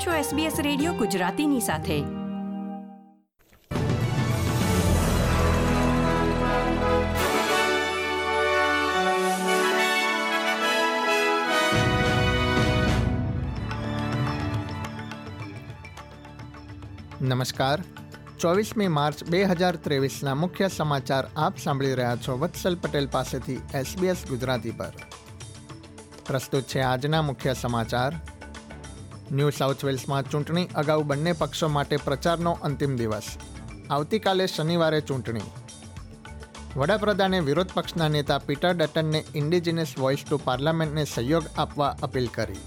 આપ છો SBS radio ગુજરાતીની સાથે. નમસ્કાર. ચોવીસમી માર્ચ બે હજાર ત્રેવીસના મુખ્ય સમાચાર આપ સાંભળી રહ્યા છો વત્સલ પટેલ પાસેથી એસબીએસ ગુજરાતી પર. પ્રસ્તુત છે આજના મુખ્ય સમાચાર. ન્યૂ સાઉથ વેલ્સમાં ચૂંટણી અગાઉ બંને પક્ષો માટે પ્રચારનો અંતિમ દિવસ. આવતીકાલે શનિવારે ચૂંટણી. વડાપ્રધાને વિરોધ પક્ષના નેતા પીટર ડટનને ઇન્ડિજિનસ વોઇસ ટુ પાર્લામેન્ટને સહયોગ આપવા અપીલ કરી.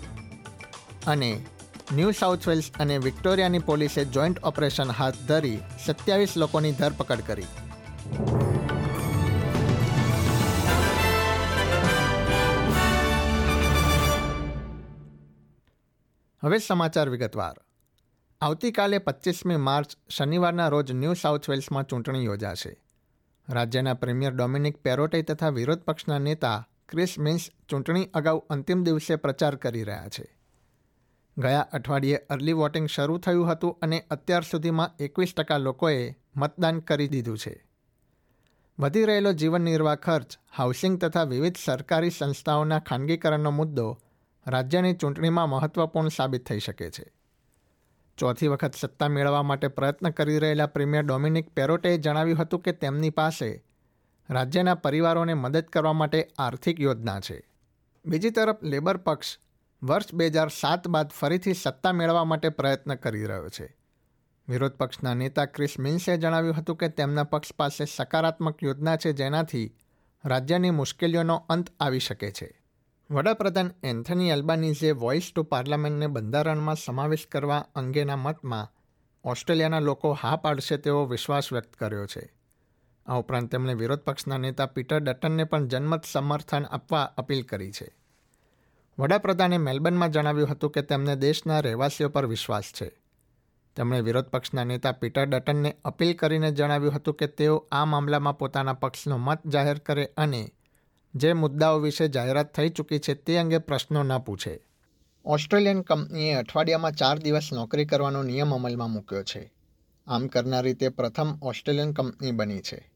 અને ન્યૂ સાઉથ વેલ્સ અને વિક્ટોરિયાની પોલીસે જોઈન્ટ ઓપરેશન હાથ ધરી સત્યાવીસ લોકોની ધરપકડ કરી. હવે સમાચાર વિગતવાર. આવતીકાલે પચીસમી માર્ચ શનિવારના રોજ ન્યૂ સાઉથ વેલ્સમાં ચૂંટણી યોજાશે. રાજ્યના પ્રીમિયર ડોમિનિક પેરોટે તથા વિરોધ પક્ષના નેતા ક્રિસ મિન્સ ચૂંટણી અગાઉ અંતિમ દિવસે પ્રચાર કરી રહ્યા છે. ગયા અઠવાડિયે અર્લી વોટિંગ શરૂ થયું હતું અને અત્યાર સુધીમાં એકવીસ ટકા લોકોએ મતદાન કરી દીધું છે. વધી રહેલો જીવન નિર્વાહ ખર્ચ, હાઉસિંગ તથા વિવિધ સરકારી સંસ્થાઓના ખાનગીકરણનો મુદ્દો રાજ્યની ચૂંટણીમાં મહત્વપૂર્ણ સાબિત થઈ શકે છે. ચોથી વખત સત્તા મેળવવા માટે પ્રયત્ન કરી રહેલા પ્રીમિયર ડોમિનિક પેરોટેએ જણાવ્યું હતું કે તેમની પાસે રાજ્યના પરિવારોને મદદ કરવા માટે આર્થિક યોજના છે. બીજી તરફ, લેબર પક્ષ વર્ષ બે હજાર સાત બાદ ફરીથી સત્તા મેળવવા માટે પ્રયત્ન કરી રહ્યો છે. વિરોધ પક્ષના નેતા ક્રિસ મિન્સે જણાવ્યું હતું કે તેમના પક્ષ પાસે સકારાત્મક યોજના છે જેનાથી રાજ્યની મુશ્કેલીઓનો અંત આવી શકે છે. વડાપ્રધાન એન્થની અલ્બાનીઝે વોઇસ ટુ પાર્લામેન્ટને બંધારણમાં સમાવેશ કરવા અંગેના મતમાં ઓસ્ટ્રેલિયાના લોકો હા પાડશે તેવો વિશ્વાસ વ્યક્ત કર્યો છે. આ ઉપરાંત તેમણે વિરોધ પક્ષના નેતા પીટર ડટનને પણ જનમત સમર્થન આપવા અપીલ કરી છે. વડાપ્રધાને મેલબર્નમાં જણાવ્યું હતું કે તેમને દેશના રહેવાસીઓ પર વિશ્વાસ છે. તેમણે વિરોધ પક્ષના નેતા પીટર ડટનને અપીલ કરીને જણાવ્યું હતું કે તેઓ આ મામલામાં પોતાના પક્ષનો મત જાહેર કરે અને જે મુદ્દાઓ વિશે જાહેરાત થઈ ચૂકી છે તે અંગે પ્રશ્નો ન પૂછે. ઓસ્ટ્રેલિયન કંપનીએ અઠવાડિયામાં ચાર દિવસ નોકરી કરવાનો નિયમ અમલમાં મૂક્યો છે. આમ કરનારી તે પ્રથમ ઓસ્ટ્રેલિયન કંપની બની છે.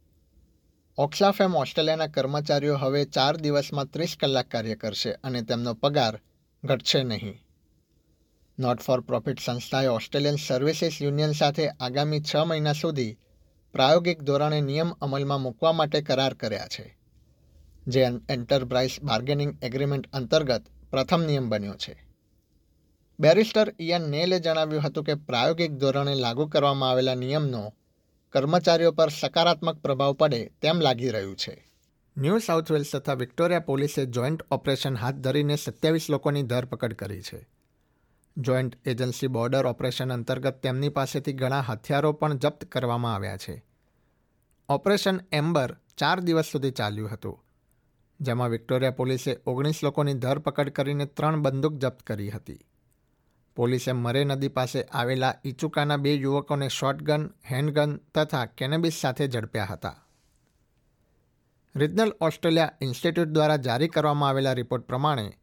ઓક્સાફેમ ઓસ્ટ્રેલિયાના કર્મચારીઓ હવે ચાર દિવસમાં ત્રીસ કલાક કાર્ય કરશે અને તેમનો પગાર ઘટશે નહીં. નોટ ફોર પ્રોફિટ સંસ્થાએ ઓસ્ટ્રેલિયન સર્વિસીસ યુનિયન સાથે આગામી છ મહિના સુધી પ્રાયોગિક ધોરણે નિયમ અમલમાં મૂકવા માટે કરાર કર્યા છે. જે એન્ટરપ્રાઇઝ બાર્ગેનિંગ એગ્રીમેન્ટ અંતર્ગત પ્રથમ નિયમ બન્યો છે. બેરિસ્ટર ઇયન નેલે જણાવ્યું હતું કે પ્રાયોગિક ધોરણે લાગુ કરવામાં આવેલા નિયમનો કર્મચારીઓ પર સકારાત્મક પ્રભાવ પડે તેમ લાગી રહ્યું છે. ન્યૂ સાઉથ વેલ્સ તથા વિક્ટોરિયા પોલીસે જોઈન્ટ ઓપરેશન હાથ ધરીને સત્યાવીસ લોકોની ધરપકડ કરી છે. જોઈન્ટ એજન્સી બોર્ડર ઓપરેશન અંતર્ગત તેમની પાસેથી ઘણા હથિયારો પણ જપ્ત કરવામાં આવ્યા છે. ઓપરેશન એમ્બર ચાર દિવસ સુધી ચાલ્યું હતું. જેમાં વિક્ટોરિયા પોલીસે ઓગણીસ લોકોની ધરપકડ કરીને ત્રણ બંદૂક જપ્ત કરી હતી. પોલીસે મરે નદી પાસે આવેલા ઇચુકાના બે યુવકોને શોટગન, હેન્ડગન તથા કેનેબિસ સાથે ઝડપ્યા હતા. રિજનલ ઓસ્ટ્રેલિયા ઇન્સ્ટિટ્યૂટ દ્વારા જારી કરવામાં આવેલા રિપોર્ટ પ્રમાણે,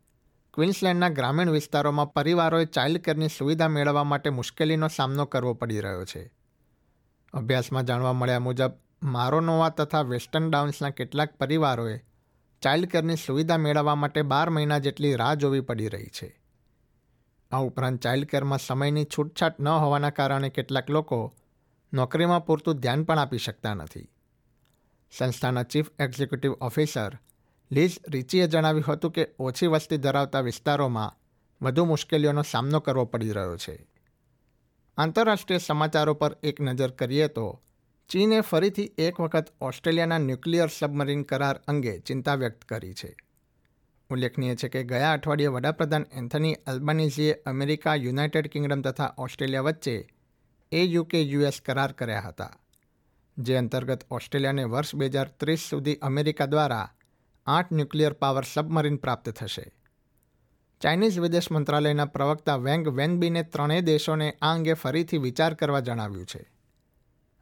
ક્વિન્સલેન્ડના ગ્રામીણ વિસ્તારોમાં પરિવારોએ ચાઇલ્ડ કેરની સુવિધા મેળવવા માટે મુશ્કેલીનો સામનો કરવો પડી રહ્યો છે. અભ્યાસમાં જાણવા મળ્યા મુજબ, મારોનોવા તથા વેસ્ટર્ન ડાઉન્સના કેટલાક પરિવારોએ ચાઇલ્ડ કેરની સુવિધા મેળવવા માટે બાર મહિના જેટલી રાહ જોવી પડી રહી છે. આ ઉપરાંત ચાઇલ્ડ કેરમાં સમયની છૂટછાટ ન હોવાના કારણે કેટલાક લોકો નોકરીમાં પૂરતું ધ્યાન પણ આપી શકતા નથી. સંસ્થાના ચીફ એક્ઝિક્યુટિવ ઓફિસર લીઝ રિચીએ જણાવ્યું હતું કે ઓછી વસ્તી ધરાવતા વિસ્તારોમાં વધુ મુશ્કેલીઓનો સામનો કરવો પડી રહ્યો છે. આંતરરાષ્ટ્રીય સમાચારો પર એક નજર કરીએ તો ચીને ફરીથી એક વખત ઓસ્ટ્રેલિયાના ન્યુક્લિયર સબમરીન કરાર અંગે ચિંતા વ્યક્ત કરી છે. ઉલ્લેખનીય છે કે ગયા અઠવાડિયે વડાપ્રધાન એન્થની અલ્બાનીઝીએ અમેરિકા, યુનાઇટેડ કિંગડમ તથા ઓસ્ટ્રેલિયા વચ્ચે એ યુકે, યુએસ કરાર કર્યા હતા, જે અંતર્ગત ઓસ્ટ્રેલિયાને વર્ષ બે હજાર ત્રીસ સુધી અમેરિકા દ્વારા આઠ ન્યુક્લિયર પાવર સબમરીન પ્રાપ્ત થશે. ચાઇનીઝ વિદેશ મંત્રાલયના પ્રવક્તા વેંગ વેનબીને ત્રણેય દેશોને આ અંગે ફરીથી વિચાર કરવા જણાવ્યું છે.